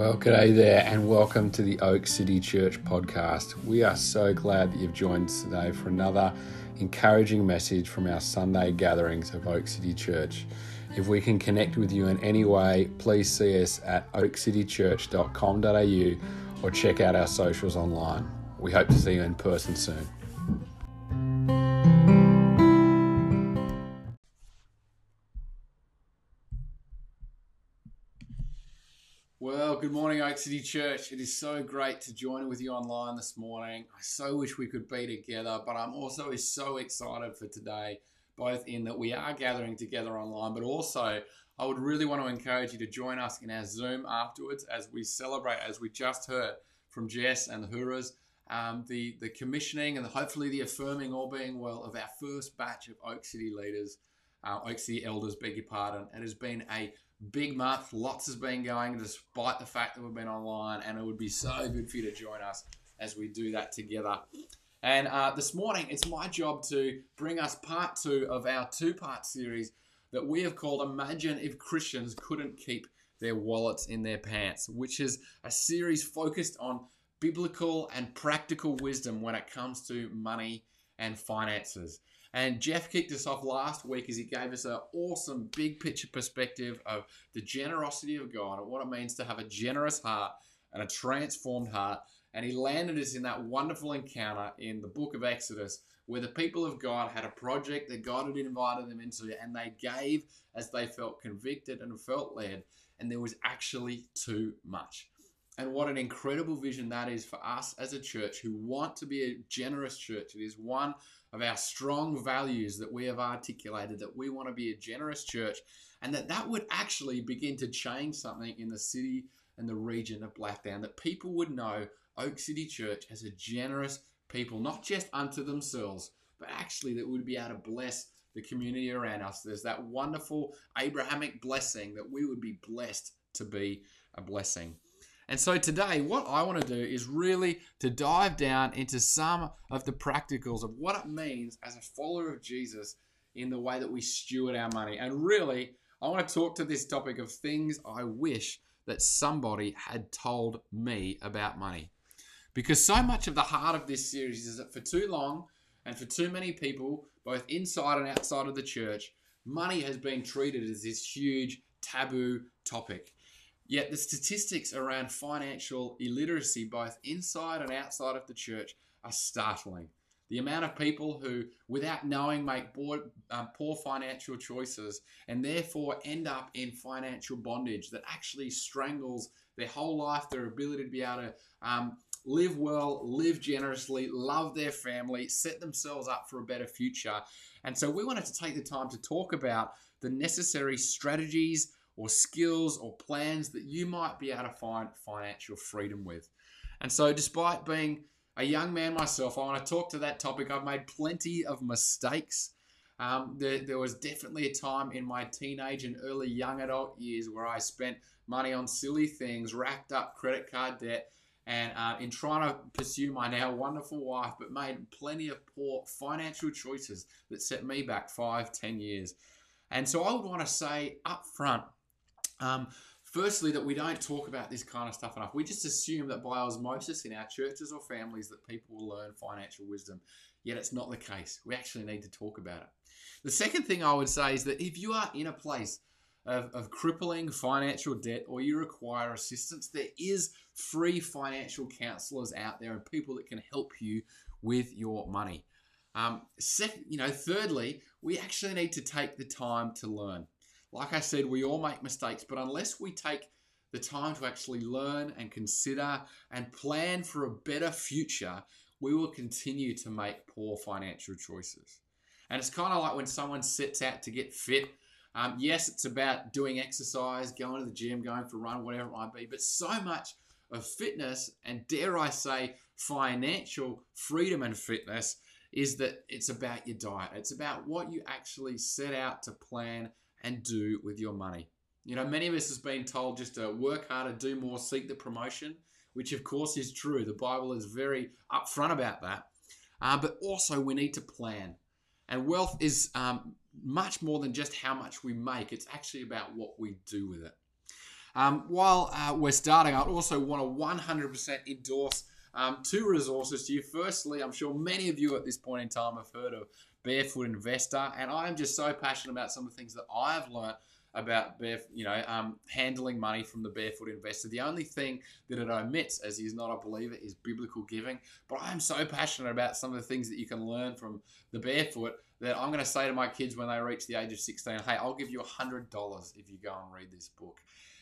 Well, g'day there, and welcome to the Oak City Church podcast. We are so glad that you've joined us today for another encouraging message from our Sunday gatherings of Oak City Church. If we can connect with you in any way, please see us at oakcitychurch.com.au or check out our socials online. We hope to see you in person soon. Good morning, Oak City Church. It is so great to join with you online this morning. I so wish we could be together, but I'm also so excited for today, both in that we are gathering together online, but also I would really want to encourage you to join us in our Zoom afterwards as we celebrate, as we just heard from Jess and the Huras, um, the, the commissioning and hopefully the affirming, all being well, of our first batch of Oak City leaders, uh, Oak City elders, beg your pardon. It has been a big month. Lots has been going despite the fact that we've been online, and it would be so good for you to join us as we do that together. And uh, this morning, it's my job to bring us part two of our two part series that we have called Imagine If Christians Couldn't Keep Their Wallets in Their Pants, which is a series focused on biblical and practical wisdom when it comes to money and finances. And Jeff kicked us off last week as he gave us an awesome big picture perspective of the generosity of God and what it means to have a generous heart and a transformed heart. And he landed us in that wonderful encounter in the book of Exodus where the people of God had a project that God had invited them into and they gave as they felt convicted and felt led. And there was actually too much. And what an incredible vision that is for us as a church who want to be a generous church. It is one of our strong values that we have articulated that we want to be a generous church and that that would actually begin to change something in the city and the region of Blacktown that people would know Oak City Church as a generous people not just unto themselves but actually that would be able to bless the community around us. There's that wonderful abrahamic blessing that we would be blessed to be a blessing and so today, what I want to do is really to dive down into some of the practicals of what it means as a follower of Jesus in the way that we steward our money. And really, I want to talk to this topic of things I wish that somebody had told me about money. Because so much of the heart of this series is that for too long and for too many people, both inside and outside of the church, money has been treated as this huge taboo topic. Yet the statistics around financial illiteracy, both inside and outside of the church, are startling. The amount of people who, without knowing, make poor, um, poor, financial choices and therefore end up in financial bondage that actually strangles their whole life, their ability to be able to um, live well, live generously, love their family, set themselves up for a better future. And so we wanted to take the time to talk about the necessary strategies, or skills or plans that you might be able to find financial freedom with. And so, despite being a young man myself, I want to talk to that topic. I've made plenty of mistakes. Um, there, there, was definitely a time in my teenage and early young adult years where I spent money on silly things, racked up credit card debt, and uh, in trying to pursue my now wonderful wife, but made plenty of poor financial choices that set me back five, ten years. And so I would want to say up front um, firstly, that we don't talk about this kind of stuff enough. We just assume that by osmosis in our churches or families that people will learn financial wisdom. Yet it's not the case. We actually need to talk about it. The second thing I would say is that if you are in a place of, of crippling financial debt or you require assistance, there is free financial counselors out there and people that can help you with your money. Um, second, you know, thirdly, we actually need to take the time to learn. Like I said, we all make mistakes, but unless we take the time to actually learn and consider and plan for a better future, we will continue to make poor financial choices. And it's kind of like when someone sets out to get fit. Um, yes, it's about doing exercise, going to the gym, going for a run, whatever it might be, but so much of fitness and dare I say financial freedom and fitness is that it's about your diet. It's about what you actually set out to plan and do with your money. You know, many of us has been told just to work harder, do more, seek the promotion, which of course is true. The Bible is very upfront about that. Uh, but also, we need to plan. And wealth is um, much more than just how much we make, it's actually about what we do with it. Um, while uh, we're starting, I also want to 100% endorse um, two resources to you. Firstly, I'm sure many of you at this point in time have heard of Barefoot Investor, and I'm just so passionate about some of the things that I've learned about bare, you know, um, handling money from the barefoot investor. The only thing that it omits, as he's not a believer, is biblical giving. But I'm so passionate about some of the things that you can learn from the barefoot that I'm going to say to my kids when they reach the age of 16, hey, I'll give you $100 if you go and read this book.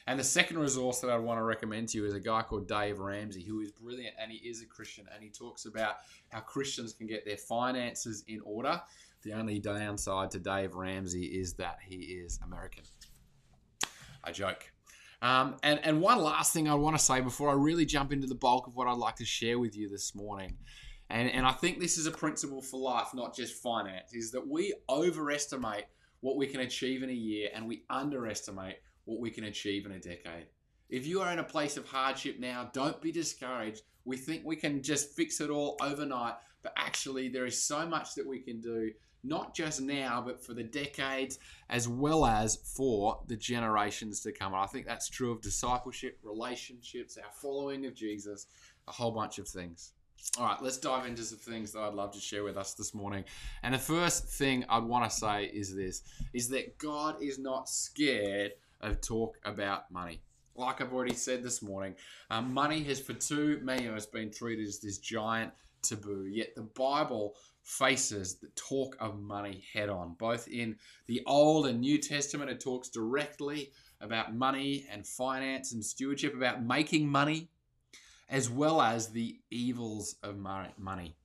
And the second resource that I'd want to recommend to you is a guy called Dave Ramsey, who is brilliant and he is a Christian and he talks about how Christians can get their finances in order. The only downside to Dave Ramsey is that he is American. I joke. Um, and, and one last thing I want to say before I really jump into the bulk of what I'd like to share with you this morning. And, and I think this is a principle for life, not just finance, is that we overestimate what we can achieve in a year and we underestimate what we can achieve in a decade. If you are in a place of hardship now, don't be discouraged. We think we can just fix it all overnight, but actually, there is so much that we can do not just now, but for the decades as well as for the generations to come. And I think that's true of discipleship, relationships, our following of Jesus, a whole bunch of things. All right, let's dive into some things that I'd love to share with us this morning. And the first thing I'd want to say is this is that God is not scared of talk about money. Like I've already said this morning, um, money has for too many of us been treated as this giant taboo. Yet the Bible faces the talk of money head on. Both in the Old and New Testament, it talks directly about money and finance and stewardship, about making money, as well as the evils of money.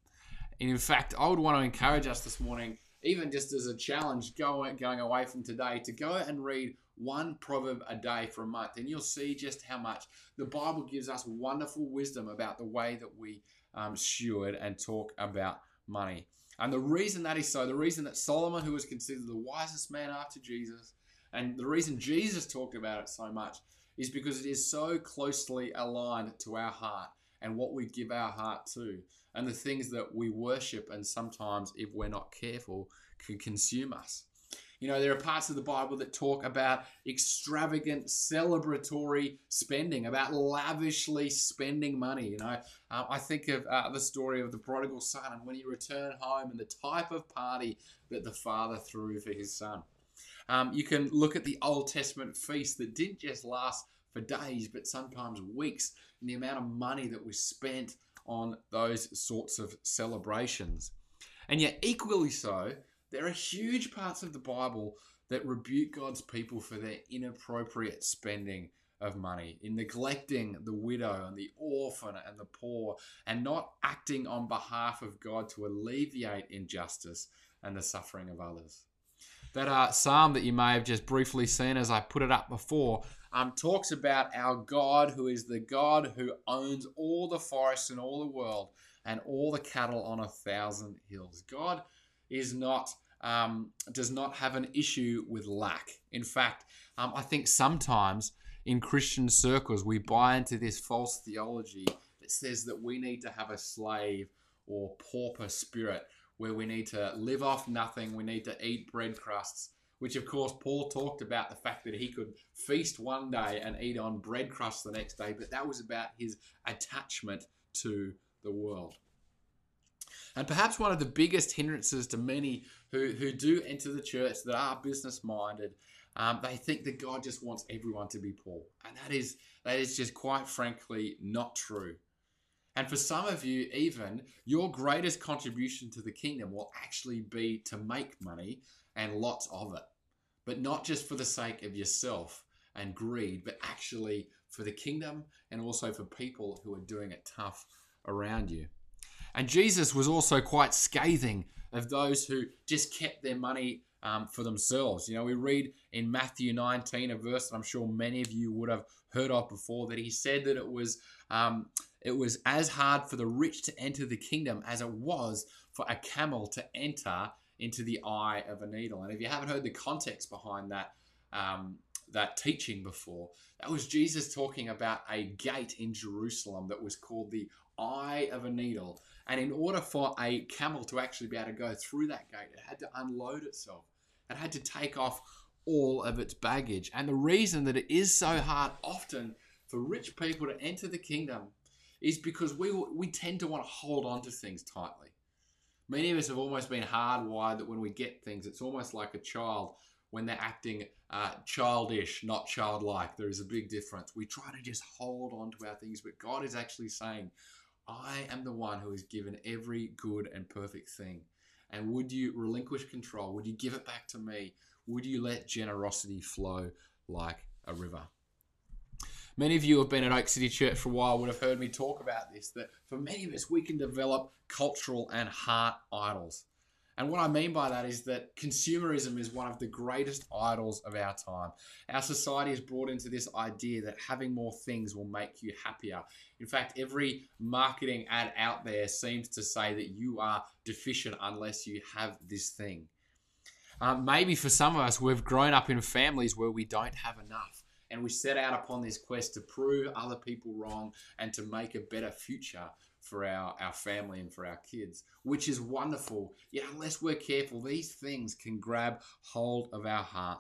And in fact, I would want to encourage us this morning, even just as a challenge going, going away from today, to go and read one proverb a day for a month, and you'll see just how much the Bible gives us wonderful wisdom about the way that we um, steward and talk about money. And the reason that is so, the reason that Solomon, who was considered the wisest man after Jesus, and the reason Jesus talked about it so much, is because it is so closely aligned to our heart and what we give our heart to, and the things that we worship, and sometimes, if we're not careful, can consume us. You know, there are parts of the Bible that talk about extravagant, celebratory spending, about lavishly spending money. You know, uh, I think of uh, the story of the prodigal son and when he returned home and the type of party that the father threw for his son. Um, you can look at the Old Testament feast that didn't just last for days, but sometimes weeks, and the amount of money that was spent on those sorts of celebrations. And yet, equally so, there are huge parts of the Bible that rebuke God's people for their inappropriate spending of money, in neglecting the widow and the orphan and the poor, and not acting on behalf of God to alleviate injustice and the suffering of others. That uh, psalm that you may have just briefly seen as I put it up before um, talks about our God, who is the God who owns all the forests in all the world and all the cattle on a thousand hills. God is not um, does not have an issue with lack. In fact, um, I think sometimes in Christian circles we buy into this false theology that says that we need to have a slave or pauper spirit where we need to live off nothing, we need to eat bread crusts. Which, of course, Paul talked about the fact that he could feast one day and eat on bread crusts the next day, but that was about his attachment to the world. And perhaps one of the biggest hindrances to many who, who do enter the church that are business minded, um, they think that God just wants everyone to be poor. And that is, that is just quite frankly not true. And for some of you, even your greatest contribution to the kingdom will actually be to make money and lots of it. But not just for the sake of yourself and greed, but actually for the kingdom and also for people who are doing it tough around you. And Jesus was also quite scathing of those who just kept their money um, for themselves. You know, we read in Matthew 19, a verse that I'm sure many of you would have heard of before, that he said that it was um, it was as hard for the rich to enter the kingdom as it was for a camel to enter into the eye of a needle. And if you haven't heard the context behind that um, that teaching before, that was Jesus talking about a gate in Jerusalem that was called the eye of a needle. And in order for a camel to actually be able to go through that gate, it had to unload itself. It had to take off all of its baggage. And the reason that it is so hard often for rich people to enter the kingdom is because we, we tend to want to hold on to things tightly. Many of us have almost been hardwired that when we get things, it's almost like a child when they're acting uh, childish, not childlike. There is a big difference. We try to just hold on to our things, but God is actually saying, I am the one who has given every good and perfect thing. And would you relinquish control? Would you give it back to me? Would you let generosity flow like a river? Many of you have been at Oak City Church for a while would have heard me talk about this that for many of us, we can develop cultural and heart idols. And what I mean by that is that consumerism is one of the greatest idols of our time. Our society has brought into this idea that having more things will make you happier. In fact, every marketing ad out there seems to say that you are deficient unless you have this thing. Um, maybe for some of us, we've grown up in families where we don't have enough. And we set out upon this quest to prove other people wrong and to make a better future for our, our family and for our kids, which is wonderful. Yet, unless we're careful, these things can grab hold of our heart.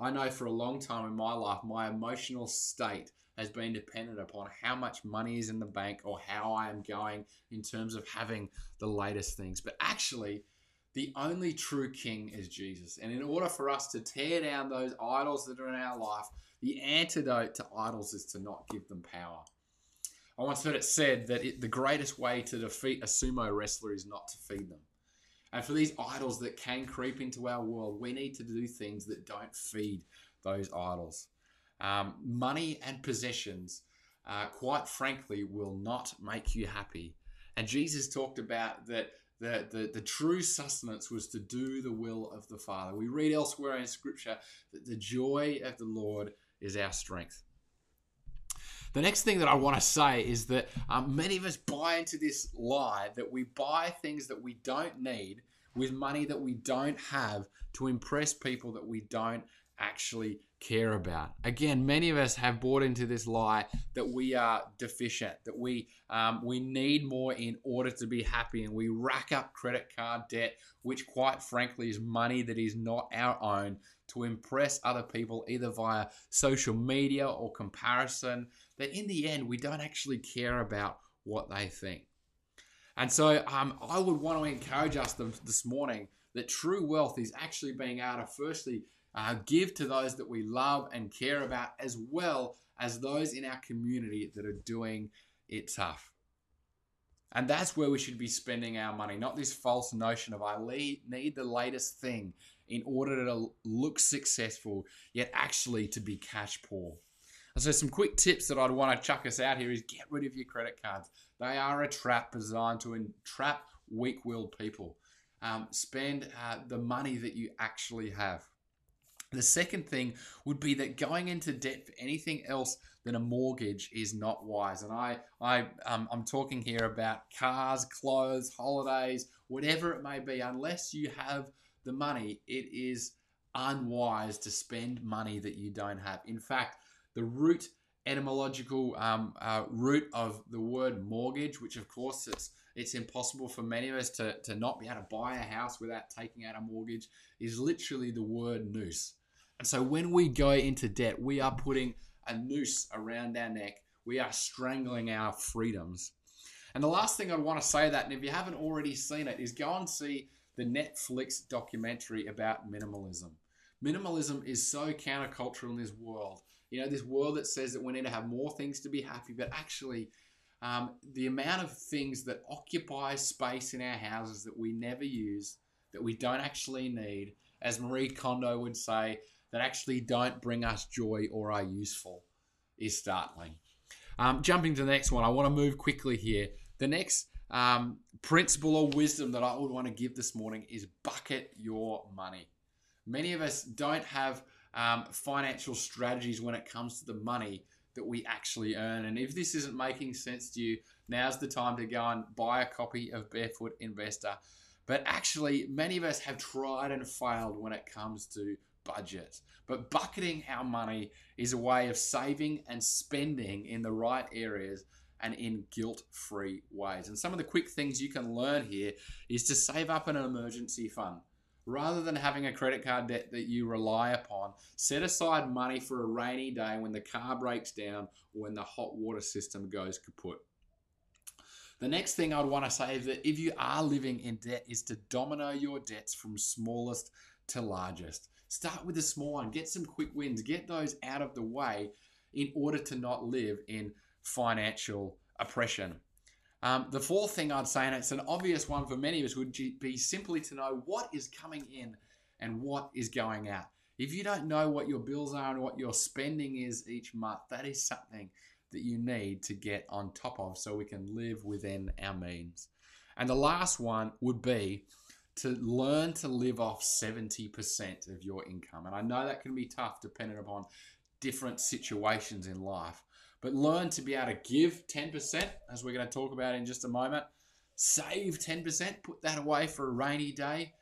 I know for a long time in my life, my emotional state has been dependent upon how much money is in the bank or how I am going in terms of having the latest things. But actually, the only true king is Jesus. And in order for us to tear down those idols that are in our life, the antidote to idols is to not give them power. I once heard it said that it, the greatest way to defeat a sumo wrestler is not to feed them. And for these idols that can creep into our world, we need to do things that don't feed those idols. Um, money and possessions, uh, quite frankly, will not make you happy. And Jesus talked about that the, the, the true sustenance was to do the will of the Father. We read elsewhere in Scripture that the joy of the Lord is our strength. The next thing that I want to say is that um, many of us buy into this lie that we buy things that we don't need with money that we don't have to impress people that we don't actually care about. Again, many of us have bought into this lie that we are deficient, that we um, we need more in order to be happy, and we rack up credit card debt, which quite frankly is money that is not our own to impress other people either via social media or comparison. That in the end we don't actually care about what they think. And so um, I would want to encourage us this morning that true wealth is actually being able to firstly uh, give to those that we love and care about, as well as those in our community that are doing it tough. And that's where we should be spending our money, not this false notion of I need the latest thing in order to look successful, yet actually to be cash poor. So, some quick tips that I'd want to chuck us out here is get rid of your credit cards. They are a trap designed to entrap weak willed people. Um, spend uh, the money that you actually have. The second thing would be that going into debt for anything else than a mortgage is not wise. And I, I, um, I'm talking here about cars, clothes, holidays, whatever it may be. Unless you have the money, it is unwise to spend money that you don't have. In fact, the root etymological um, uh, root of the word mortgage, which of course it's it's impossible for many of us to, to not be able to buy a house without taking out a mortgage, is literally the word noose. And so when we go into debt, we are putting a noose around our neck. We are strangling our freedoms. And the last thing I'd want to say that, and if you haven't already seen it, is go and see the Netflix documentary about minimalism. Minimalism is so countercultural in this world. You know, this world that says that we need to have more things to be happy, but actually, um, the amount of things that occupy space in our houses that we never use, that we don't actually need, as Marie Kondo would say, that actually don't bring us joy or are useful is startling. Um, jumping to the next one, I want to move quickly here. The next um, principle or wisdom that I would want to give this morning is bucket your money. Many of us don't have um, financial strategies when it comes to the money that we actually earn. And if this isn't making sense to you, now's the time to go and buy a copy of Barefoot Investor. But actually, many of us have tried and failed when it comes to budget. But bucketing our money is a way of saving and spending in the right areas and in guilt free ways. And some of the quick things you can learn here is to save up an emergency fund. Rather than having a credit card debt that you rely upon, set aside money for a rainy day when the car breaks down or when the hot water system goes kaput. The next thing I'd want to say is that if you are living in debt, is to domino your debts from smallest to largest. Start with the small one, get some quick wins, get those out of the way in order to not live in financial oppression. Um, the fourth thing I'd say, and it's an obvious one for many of us, would be simply to know what is coming in and what is going out. If you don't know what your bills are and what your spending is each month, that is something that you need to get on top of so we can live within our means. And the last one would be to learn to live off 70% of your income. And I know that can be tough depending upon different situations in life. But learn to be able to give 10%, as we're going to talk about in just a moment. Save 10%, put that away for a rainy day,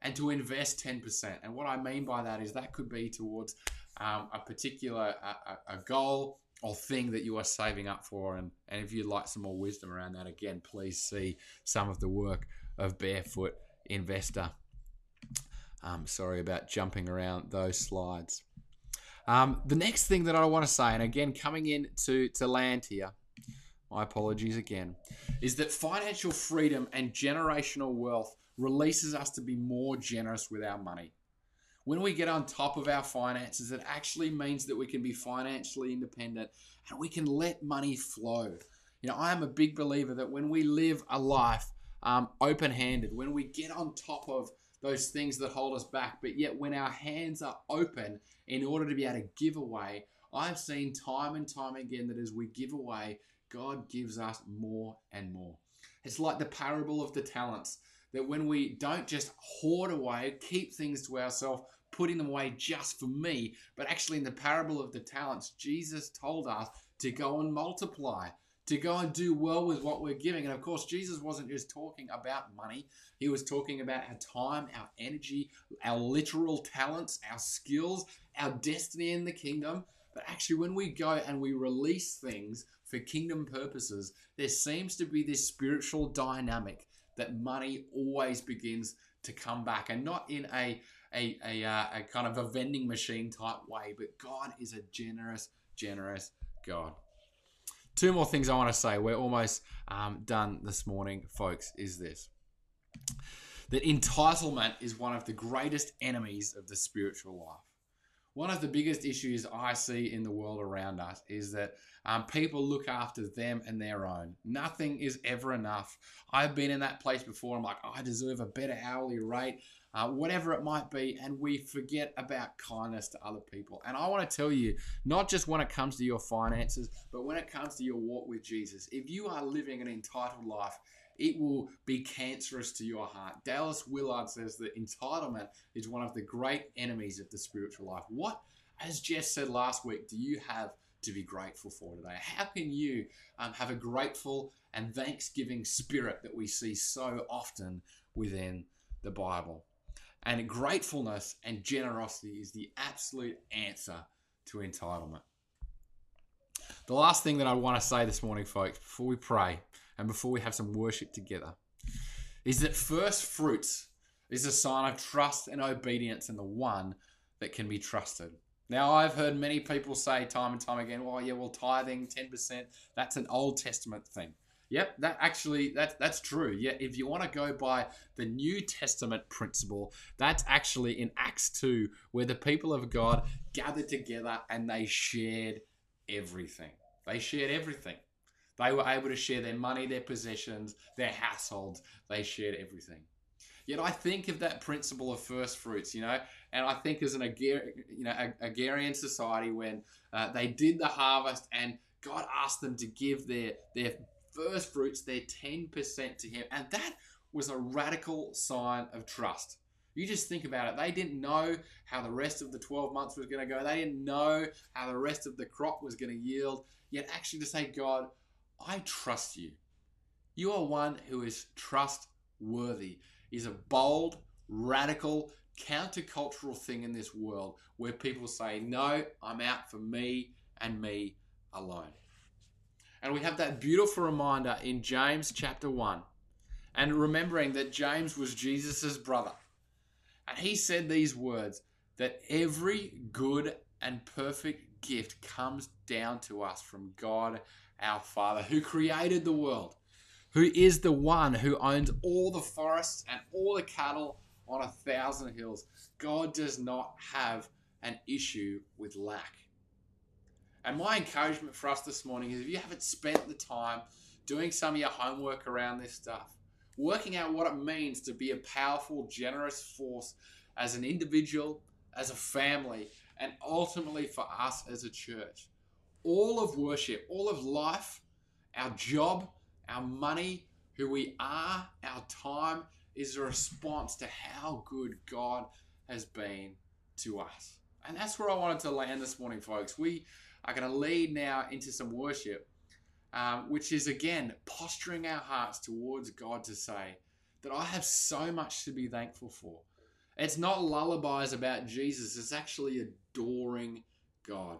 and to invest 10%. And what I mean by that is that could be towards um, a particular a, a goal or thing that you are saving up for. And, and if you'd like some more wisdom around that, again, please see some of the work of Barefoot Investor. Um, sorry about jumping around those slides. Um, the next thing that I want to say, and again, coming in to, to land here, my apologies again, is that financial freedom and generational wealth releases us to be more generous with our money. When we get on top of our finances, it actually means that we can be financially independent and we can let money flow. You know, I am a big believer that when we live a life um, open handed, when we get on top of those things that hold us back. But yet, when our hands are open in order to be able to give away, I've seen time and time again that as we give away, God gives us more and more. It's like the parable of the talents that when we don't just hoard away, keep things to ourselves, putting them away just for me, but actually in the parable of the talents, Jesus told us to go and multiply to go and do well with what we're giving. And of course, Jesus wasn't just talking about money, he was talking about our time, our energy, our literal talents, our skills, our destiny in the kingdom. But actually, when we go and we release things for kingdom purposes, there seems to be this spiritual dynamic that money always begins to come back and not in a a, a, uh, a kind of a vending machine type way, but God is a generous, generous God. Two more things I want to say. We're almost um, done this morning, folks. Is this that entitlement is one of the greatest enemies of the spiritual life. One of the biggest issues I see in the world around us is that um, people look after them and their own. Nothing is ever enough. I've been in that place before. I'm like, oh, I deserve a better hourly rate uh, whatever it might be, and we forget about kindness to other people. And I want to tell you, not just when it comes to your finances, but when it comes to your walk with Jesus, if you are living an entitled life, it will be cancerous to your heart. Dallas Willard says that entitlement is one of the great enemies of the spiritual life. What, as Jess said last week, do you have to be grateful for today? How can you um, have a grateful and thanksgiving spirit that we see so often within the Bible? And gratefulness and generosity is the absolute answer to entitlement. The last thing that I want to say this morning, folks, before we pray and before we have some worship together, is that first fruits is a sign of trust and obedience in the one that can be trusted. Now, I've heard many people say time and time again, well, yeah, well, tithing 10%, that's an Old Testament thing. Yep, that actually that's that's true. Yeah, if you want to go by the New Testament principle, that's actually in Acts 2 where the people of God gathered together and they shared everything. They shared everything. They were able to share their money, their possessions, their households. They shared everything. Yet I think of that principle of first fruits, you know, and I think as an Agar- you know agrarian society when uh, they did the harvest and God asked them to give their their first fruits, their 10% to him. And that was a radical sign of trust. You just think about it. They didn't know how the rest of the 12 months was going to go. They didn't know how the rest of the crop was going to yield. Yet, actually, to say, God, I trust you. You are one who is trustworthy, is a bold, radical, countercultural thing in this world where people say, No, I'm out for me and me alone. And we have that beautiful reminder in James chapter 1. And remembering that James was Jesus' brother. And he said these words that every good and perfect gift comes down to us from God our Father, who created the world, who is the one who owns all the forests and all the cattle on a thousand hills. God does not have an issue with lack. And my encouragement for us this morning is if you haven't spent the time doing some of your homework around this stuff, working out what it means to be a powerful, generous force as an individual, as a family, and ultimately for us as a church. All of worship, all of life, our job, our money, who we are, our time is a response to how good God has been to us. And that's where I wanted to land this morning, folks. We are going to lead now into some worship, um, which is again posturing our hearts towards God to say that I have so much to be thankful for. It's not lullabies about Jesus, it's actually adoring God.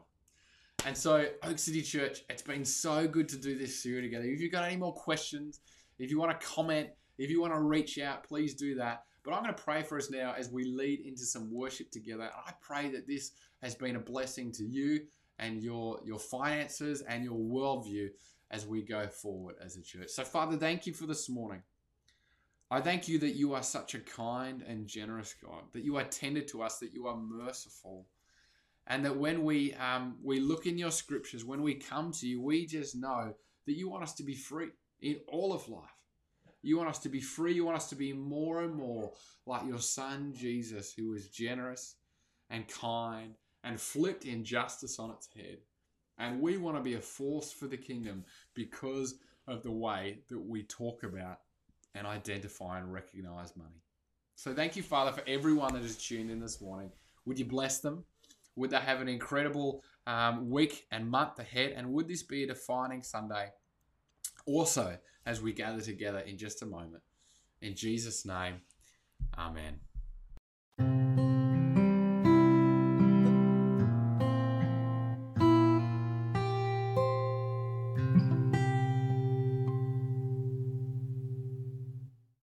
And so, Oak City Church, it's been so good to do this series together. If you've got any more questions, if you want to comment, if you want to reach out, please do that. But I'm going to pray for us now as we lead into some worship together. I pray that this has been a blessing to you and your your finances and your worldview as we go forward as a church. So, Father, thank you for this morning. I thank you that you are such a kind and generous God, that you are tender to us, that you are merciful, and that when we um, we look in your scriptures, when we come to you, we just know that you want us to be free in all of life. You want us to be free. You want us to be more and more like your Son Jesus, who is generous and kind and flipped injustice on its head. And we want to be a force for the kingdom because of the way that we talk about and identify and recognize money. So thank you, Father, for everyone that is tuned in this morning. Would you bless them? Would they have an incredible um, week and month ahead? And would this be a defining Sunday? Also, as we gather together in just a moment. In Jesus' name, Amen.